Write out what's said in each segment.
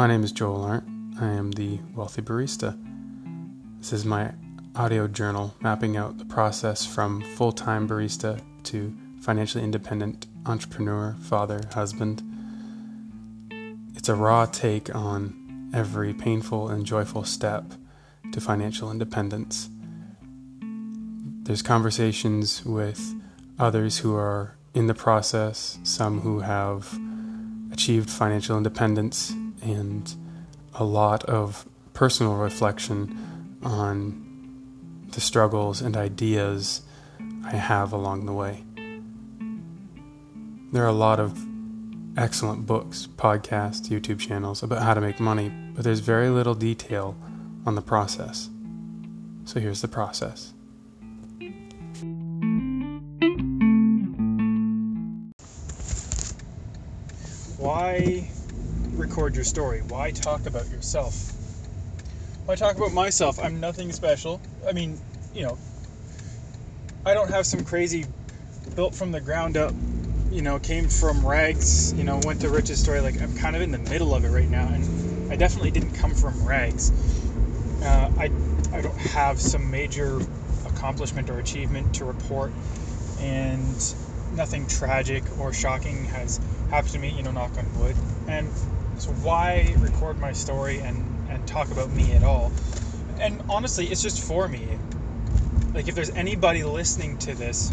My name is Joel Arndt. I am the Wealthy Barista. This is my audio journal mapping out the process from full time barista to financially independent entrepreneur, father, husband. It's a raw take on every painful and joyful step to financial independence. There's conversations with others who are in the process, some who have achieved financial independence, and a lot of personal reflection on the struggles and ideas I have along the way. There are a lot of excellent books, podcasts, YouTube channels about how to make money, but there's very little detail on the process. So here's the process. Why record your story? Why talk about yourself? Why talk about myself? I'm nothing special. I mean, you know, I don't have some crazy built from the ground up, you know, came from rags, you know, went to riches story. Like, I'm kind of in the middle of it right now, and I definitely didn't come from rags. Uh, I, I don't have some major accomplishment or achievement to report, and nothing tragic or shocking has happened to me, you know, knock on wood. And so why record my story and, and talk about me at all? And honestly, it's just for me. Like if there's anybody listening to this,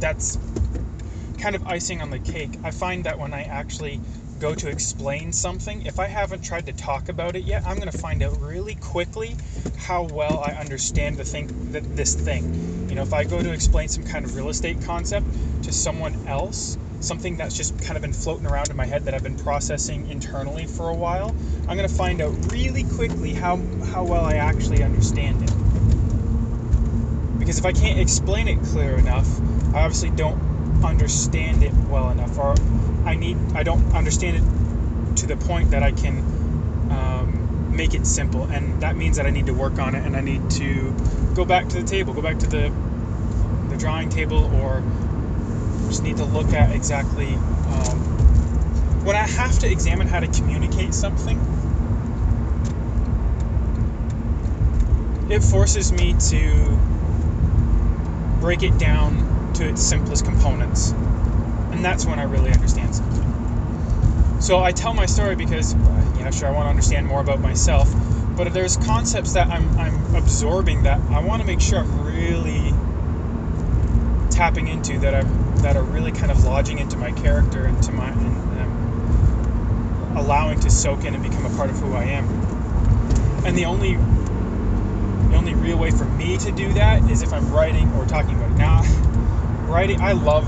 that's kind of icing on the cake. I find that when I actually go to explain something, if I haven't tried to talk about it yet, I'm going to find out really quickly how well I understand the thing that this thing. You know, if I go to explain some kind of real estate concept to someone else, something that's just kind of been floating around in my head that I've been processing internally for a while, I'm going to find out really quickly how how well I actually understand it. Because if I can't explain it clear enough, I obviously don't understand it well enough or I need I don't understand it to the point that I can um, make it simple and that means that I need to work on it and I need to go back to the table go back to the the drawing table or just need to look at exactly um, when I have to examine how to communicate something it forces me to break it down to its simplest components and that's when I really understand something. So I tell my story because, yeah, sure, I want to understand more about myself, but if there's concepts that I'm, I'm absorbing that I want to make sure I'm really tapping into that I'm that are really kind of lodging into my character and to my and, and allowing to soak in and become a part of who I am. And the only the only real way for me to do that is if I'm writing or talking about it. Now, writing, I love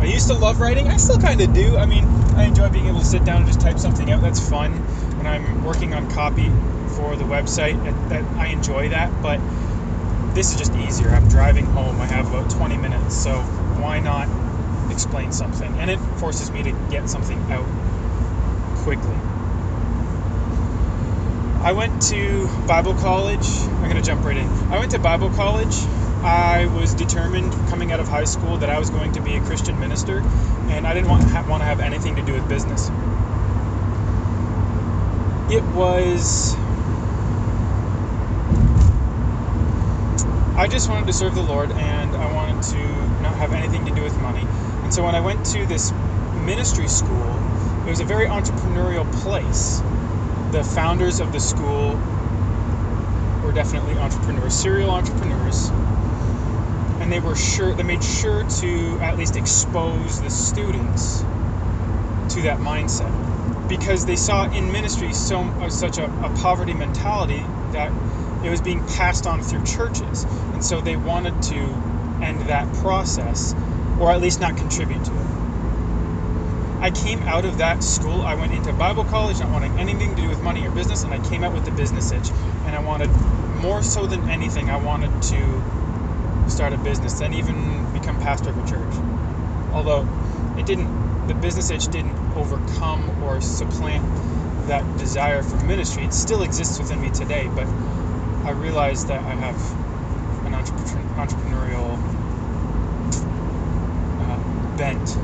I used to love writing. I still kind of do. I mean, I enjoy being able to sit down and just type something out. That's fun. When I'm working on copy for the website, that I enjoy that. But this is just easier. I'm driving home. I have about 20 minutes, so why not explain something? And it forces me to get something out quickly. I went to Bible college. I'm going to jump right in. I went to Bible college I was determined coming out of high school that I was going to be a Christian minister, and I didn't want, ha- want to have anything to do with business. It was. I just wanted to serve the Lord, and I wanted to have anything to do with money. And so when I went to this ministry school, it was a very entrepreneurial place. The founders of the school were definitely entrepreneurs, serial entrepreneurs and they were sure they made sure to at least expose the students to that mindset because they saw in ministry so uh, such a, a poverty mentality that it was being passed on through churches and so they wanted to end that process or at least not contribute to it I came out of that school. I went into Bible college, not wanting anything to do with money or business, and I came out with the business itch. And I wanted, more so than anything, I wanted to start a business than even become pastor of a church. Although it didn't, the business itch didn't overcome or supplant that desire for ministry. It still exists within me today, but I realized that I have an entrepreneurial bent.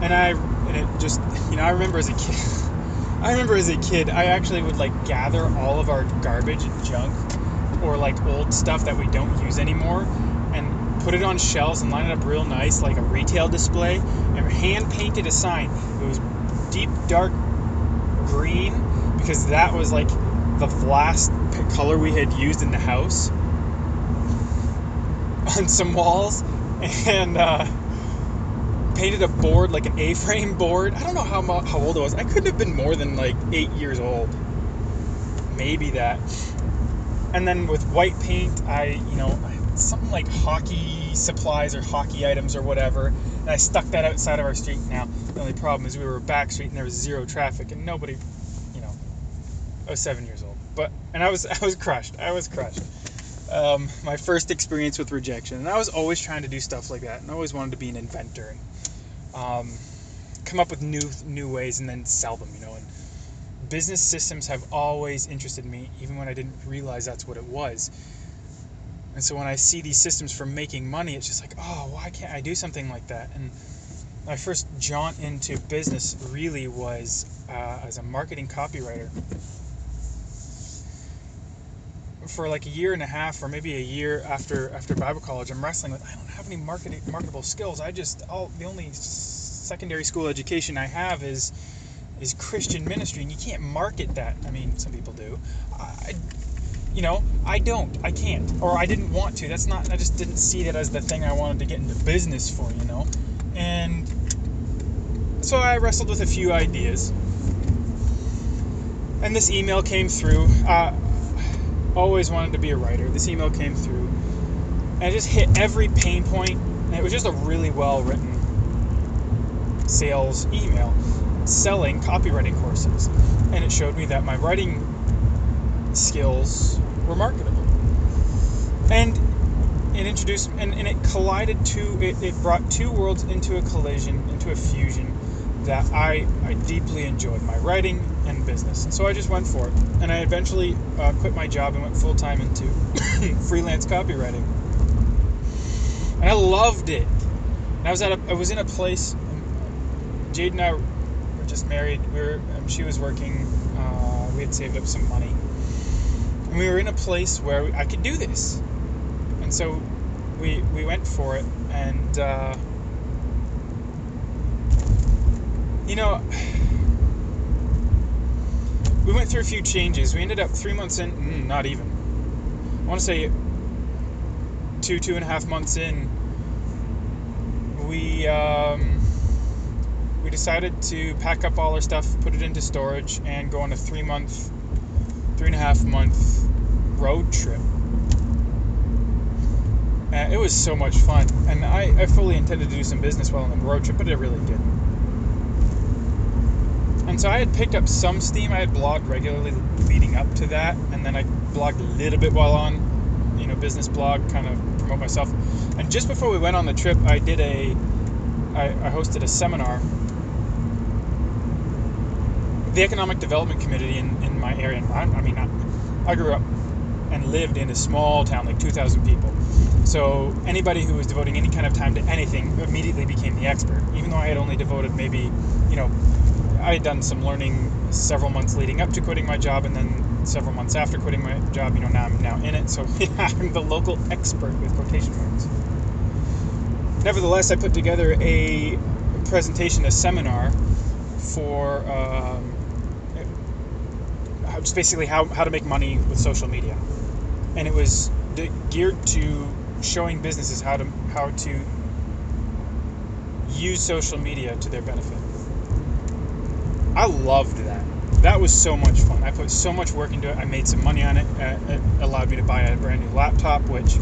And I and it just you know I remember as a kid. I remember as a kid, I actually would like gather all of our garbage and junk or like old stuff that we don't use anymore and put it on shelves and line it up real nice like a retail display and hand painted a sign. It was deep dark green because that was like the last color we had used in the house on some walls and uh, painted a board like an A-frame board. I don't know how how old it was. I couldn't have been more than like eight years old, maybe that. And then with white paint, I you know something like hockey supplies or hockey items or whatever. And I stuck that outside of our street. Now the only problem is we were a back street and there was zero traffic and nobody, you know, I was seven years old. But and I was I was crushed. I was crushed. Um, my first experience with rejection, and I was always trying to do stuff like that, and I always wanted to be an inventor and um, come up with new new ways and then sell them. You know, and business systems have always interested me, even when I didn't realize that's what it was. And so when I see these systems for making money, it's just like, oh, why can't I do something like that? And my first jaunt into business really was uh, as a marketing copywriter. For like a year and a half, or maybe a year after after Bible college, I'm wrestling with I don't have any marketing marketable skills. I just all the only secondary school education I have is is Christian ministry, and you can't market that. I mean, some people do. I, you know, I don't. I can't, or I didn't want to. That's not. I just didn't see that as the thing I wanted to get into business for. You know, and so I wrestled with a few ideas, and this email came through. Uh, always wanted to be a writer. This email came through, and it just hit every pain point. And it was just a really well written sales email selling copywriting courses. And it showed me that my writing skills were marketable. And it introduced and, and it collided two it, it brought two worlds into a collision, into a fusion that I, I deeply enjoyed my writing and business. So I just went for it. And I eventually uh, quit my job and went full time into freelance copywriting. And I loved it. And I was at a, I was in a place. Jade and I were just married. We were um, she was working. Uh, we had saved up some money, and we were in a place where I could do this. And so we we went for it, and uh, you know. We went through a few changes. We ended up three months in, mm, not even. I want to say two, two and a half months in, we um, we decided to pack up all our stuff, put it into storage, and go on a three month, three and a half month road trip. Uh, it was so much fun, and I, I fully intended to do some business while on the road trip, but it really didn't. And so I had picked up some steam. I had blogged regularly leading up to that, and then I blogged a little bit while on, you know, business blog, kind of promote myself. And just before we went on the trip, I did a, I, I hosted a seminar. The Economic Development Committee in, in my area, I, I mean, I, I grew up and lived in a small town, like 2,000 people. So anybody who was devoting any kind of time to anything immediately became the expert, even though I had only devoted maybe, you know, I had done some learning several months leading up to quitting my job, and then several months after quitting my job. You know, now I'm now in it, so I'm the local expert with quotation marks. Nevertheless, I put together a presentation, a seminar for um, just basically how, how to make money with social media, and it was geared to showing businesses how to how to use social media to their benefit. I loved that. That was so much fun. I put so much work into it. I made some money on it. Uh, it allowed me to buy a brand new laptop, which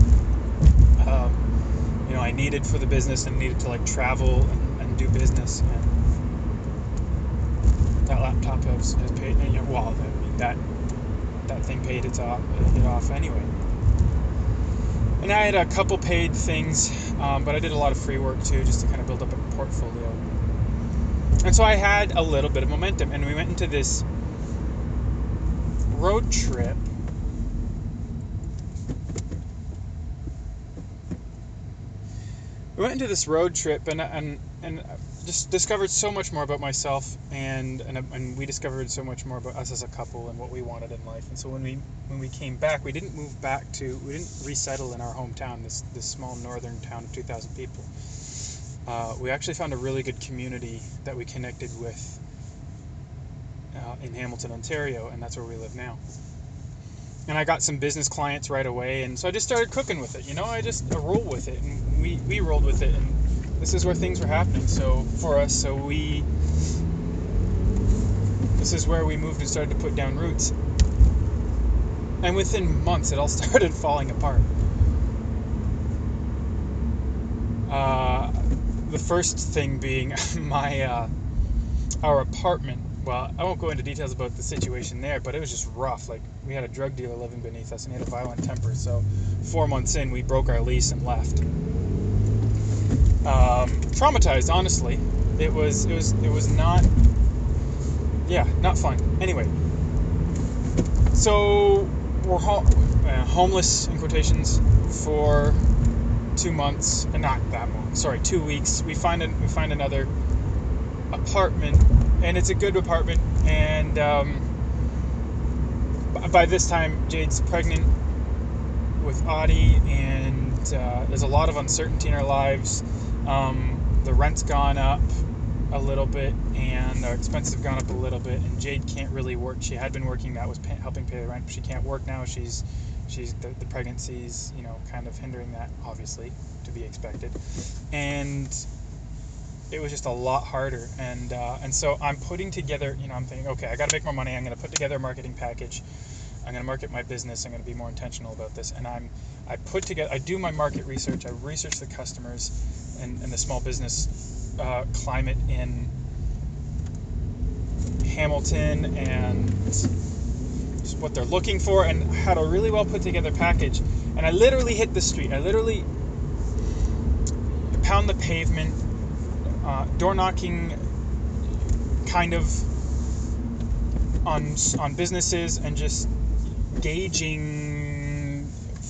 um, you know I needed for the business and needed to like travel and, and do business. And that laptop has, has paid. You know, well, I mean, that that thing paid off, it off anyway. And I had a couple paid things, um, but I did a lot of free work too, just to kind of build up a portfolio. And so I had a little bit of momentum, and we went into this road trip. we went into this road trip and and and just discovered so much more about myself and, and and we discovered so much more about us as a couple and what we wanted in life. And so when we when we came back, we didn't move back to we didn't resettle in our hometown, this this small northern town of 2,000 people. Uh, we actually found a really good community that we connected with uh, in Hamilton, Ontario, and that's where we live now. And I got some business clients right away, and so I just started cooking with it. You know, I just I rolled with it, and we we rolled with it, and this is where things were happening. So for us, so we this is where we moved and started to put down roots. And within months, it all started falling apart. Uh, the first thing being my uh, our apartment. Well, I won't go into details about the situation there, but it was just rough. Like we had a drug dealer living beneath us, and he had a violent temper. So four months in, we broke our lease and left um, traumatized. Honestly, it was it was it was not. Yeah, not fun. Anyway, so we're ho- uh, homeless in quotations for two months, and not that long. Sorry, two weeks. We find an, we find another apartment, and it's a good apartment. And um, by this time, Jade's pregnant with Audie, and uh, there's a lot of uncertainty in our lives. Um, the rent's gone up a little bit, and our expenses have gone up a little bit. And Jade can't really work. She had been working; that was helping pay the rent. She can't work now. She's she's the, the pregnancy's you know kind of hindering that, obviously, to be expected. And it was just a lot harder. And uh, and so I'm putting together. You know, I'm thinking, okay, I got to make more money. I'm going to put together a marketing package. I'm going to market my business. I'm going to be more intentional about this. And I'm I put together. I do my market research. I research the customers and, and the small business uh, climate in Hamilton and what they're looking for and had a really well put together package. And I literally hit the street. I literally pound the pavement, uh, door knocking, kind of on on businesses and just gauging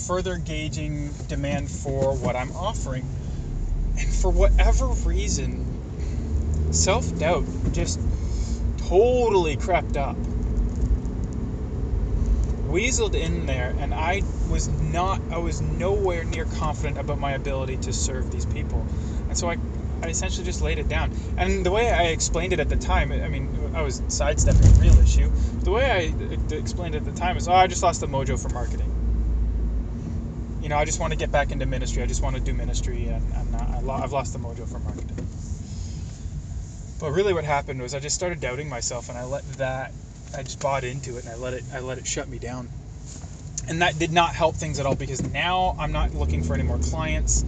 further gauging demand for what I'm offering and for whatever reason, self doubt just totally crept up. Weaseled in there, and I was not, I was nowhere near confident about my ability to serve these people. And so I, I essentially just laid it down. And the way I explained it at the time, I mean, I was sidestepping a real issue. The way I uh, explained it at the time is, oh, I just lost the mojo for marketing you know, I just want to get back into ministry. I just want to do ministry, and, and I have lost the mojo for marketing. But really, what happened was I just started doubting myself, and I let that, I just bought into it, and I let it, I let it shut me down. And that did not help things at all because now I'm not looking for any more clients,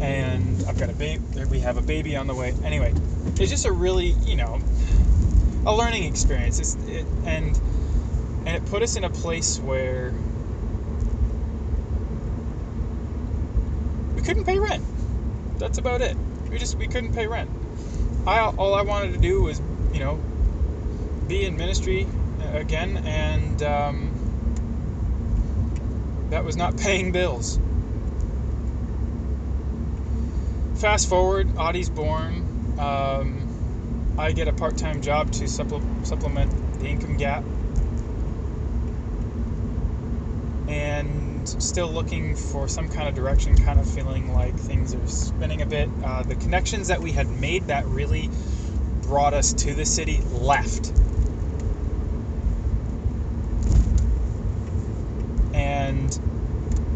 and I've got a baby. We have a baby on the way. Anyway, it's just a really, you know, a learning experience. It's, it, and and it put us in a place where we couldn't pay rent. That's about it. We just we couldn't pay rent. I all I wanted to do was you know be in ministry again, and um, that was not paying bills. Fast forward, Audie's born. Um, I get a part-time job to supple- supplement the income gap, and still looking for some kind of direction, kind of feeling like things are spinning a bit. Uh, the connections that we had made that really brought us to the city left.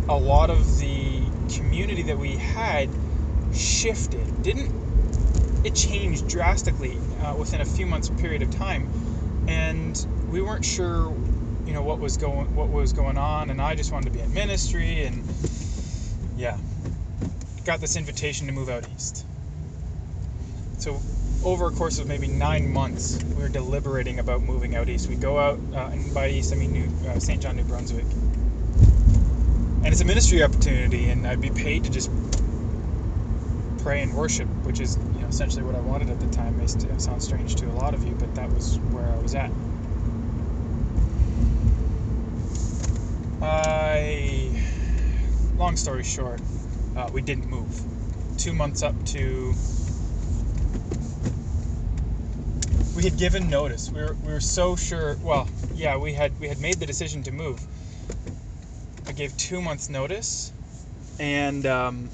A lot of the community that we had shifted. Didn't it changed drastically uh, within a few months period of time, and we weren't sure you know what was going what was going on and I just wanted to be in ministry and yeah got this invitation to move out east so over a course of maybe nine months we were deliberating about moving out east we go out uh, and by east I mean New, uh, Saint John New Brunswick and it's a ministry opportunity and I'd be paid to just pray and worship which is you know essentially what I wanted at the time may sound strange to a lot of you but that was where I was at I, long story short, uh, we didn't move. two months up to. We had given notice. We were, we were so sure. Well, yeah, we had we had made the decision to move. Gave two months notice, and um,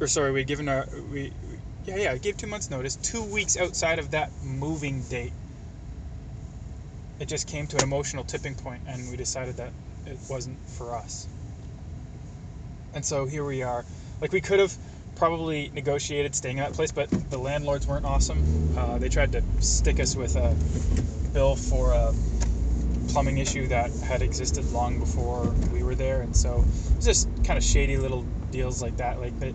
or sorry, we given our we yeah yeah I gave two months notice. Two weeks outside of that moving date, it just came to an emotional tipping point, and we decided that it wasn't for us. And so here we are. Like we could have probably negotiated staying in that place, but the landlords weren't awesome. Uh, they tried to stick us with a bill for a plumbing issue that had existed long before we were there, and so it was just kind of shady little deals like that, like that.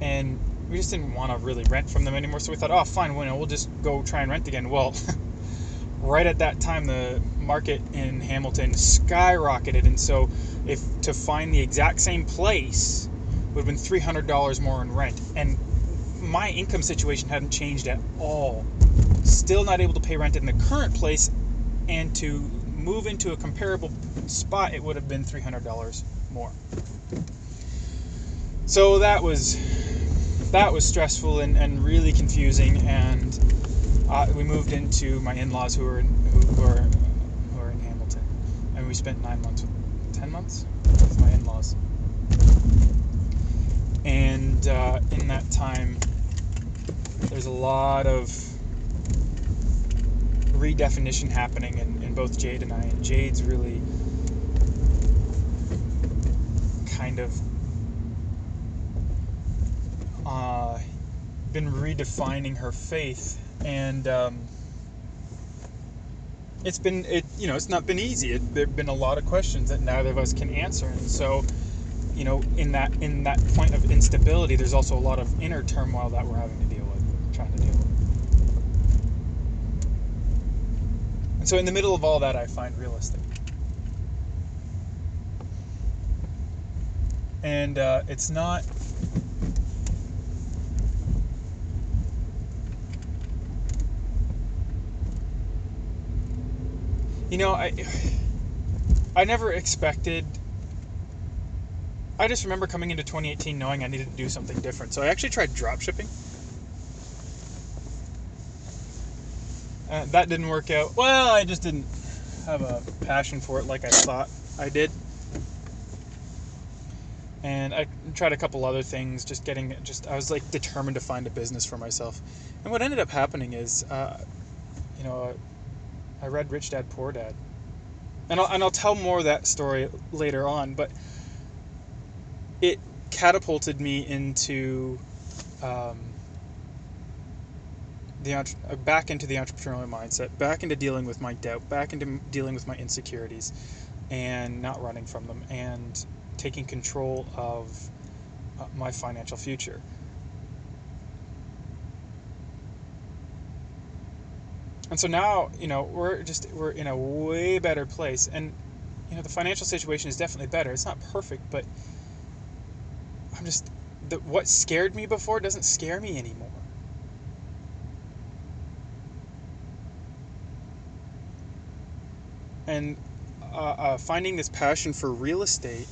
And we just didn't want to really rent from them anymore, so we thought, oh, fine, well, we'll just go try and rent again. Well. right at that time the market in Hamilton skyrocketed and so if to find the exact same place would have been $300 more in rent. And my income situation hadn't changed at all. Still not able to pay rent in the current place and to move into a comparable spot it would have been $300 more. So that was that was stressful and, and really confusing and uh, we moved into my in-laws who were in, who, are who are in Hamilton, and we spent nine months, ten months with my in-laws. And uh, in that time, there's a lot of redefinition happening in, in both Jade and I. And Jade's really kind of uh, been redefining her faith and um, it's been it you know it's not been easy. It, there've been a lot of questions that neither of us can answer, and so you know in that in that point of instability, there's also a lot of inner turmoil that we're having to deal with, trying to deal with. And so in the middle of all that, I find real estate. And uh, it's not you know, I I never expected. I just remember coming into 2018 knowing I needed to do something different. So I actually tried drop shipping. Uh, that didn't work out. Well, I just didn't have a passion for it like I thought I did. And I tried a couple other things, just getting, just I was like determined to find a business for myself. And what ended up happening is, uh, you know, I read Rich Dad Poor Dad. And I'll, and I'll tell more of that story later on, but it catapulted me into um, the uh, back into the entrepreneurial mindset, back into dealing with my doubt, back into dealing with my insecurities, and not running from them, and taking control of uh, my financial future. And so now, you know, we're just we're in a way better place, and you know, the financial situation is definitely better. It's not perfect, but I'm just the, what scared me before doesn't scare me anymore. And uh, uh, finding this passion for real estate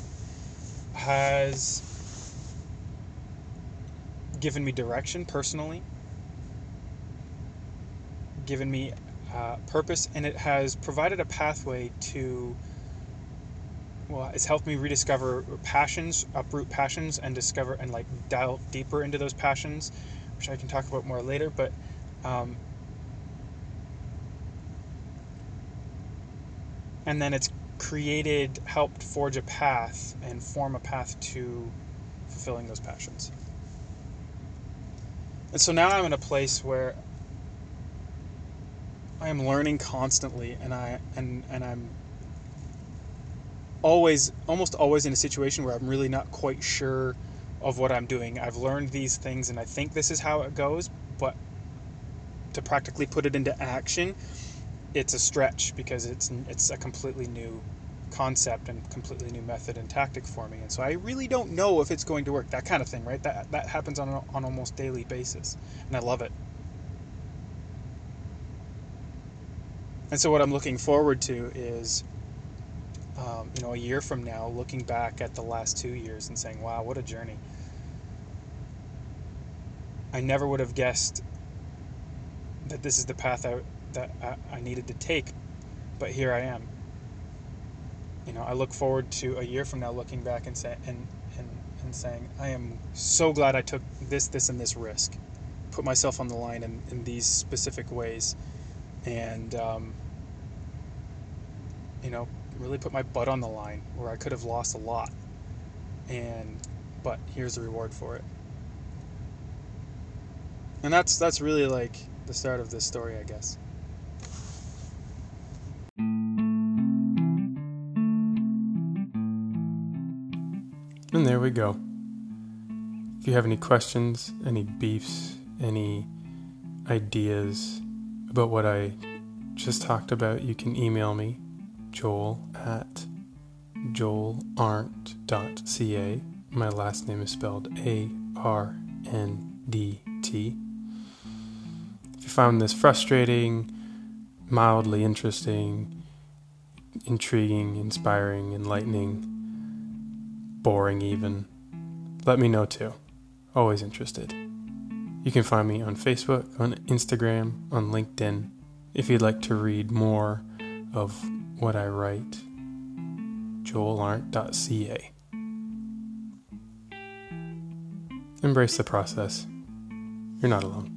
has given me direction personally given me uh, purpose and it has provided a pathway to well it's helped me rediscover passions uproot passions and discover and like dial deeper into those passions which i can talk about more later but um, and then it's created helped forge a path and form a path to fulfilling those passions. And so now i'm in a place where I am learning constantly, and I and and I'm always almost always in a situation where I'm really not quite sure of what I'm doing. I've learned these things, and I think this is how it goes, but to practically put it into action, it's a stretch because it's it's a completely new concept and completely new method and tactic for me. And so I really don't know if it's going to work. That kind of thing, right? That that happens on an on almost daily basis, and I love it. And so, what I'm looking forward to is um, you know, a year from now, looking back at the last two years and saying, wow, what a journey. I never would have guessed that this is the path I, that I, needed to take, but here I am. You know, I look forward to a year from now looking back and, say, and, and, and saying, I am so glad I took this, this, and this risk, put myself on the line in, in these specific ways, and, um, you know, really put my butt on the line where I could have lost a lot. And but here's the reward for it. And that's that's really like the start of this story, I guess. And there we go. If you have any questions, any beefs, any ideas about what I just talked about, you can email me joel at joelarndt.ca. My last name is spelled A R N D T. If you found this frustrating, mildly interesting, intriguing, inspiring, enlightening, boring even, let me know too. Always interested. You can find me on Facebook, on Instagram, on LinkedIn. If you'd like to read more of what I write, joelarndt.ca. Embrace the process. You're not alone.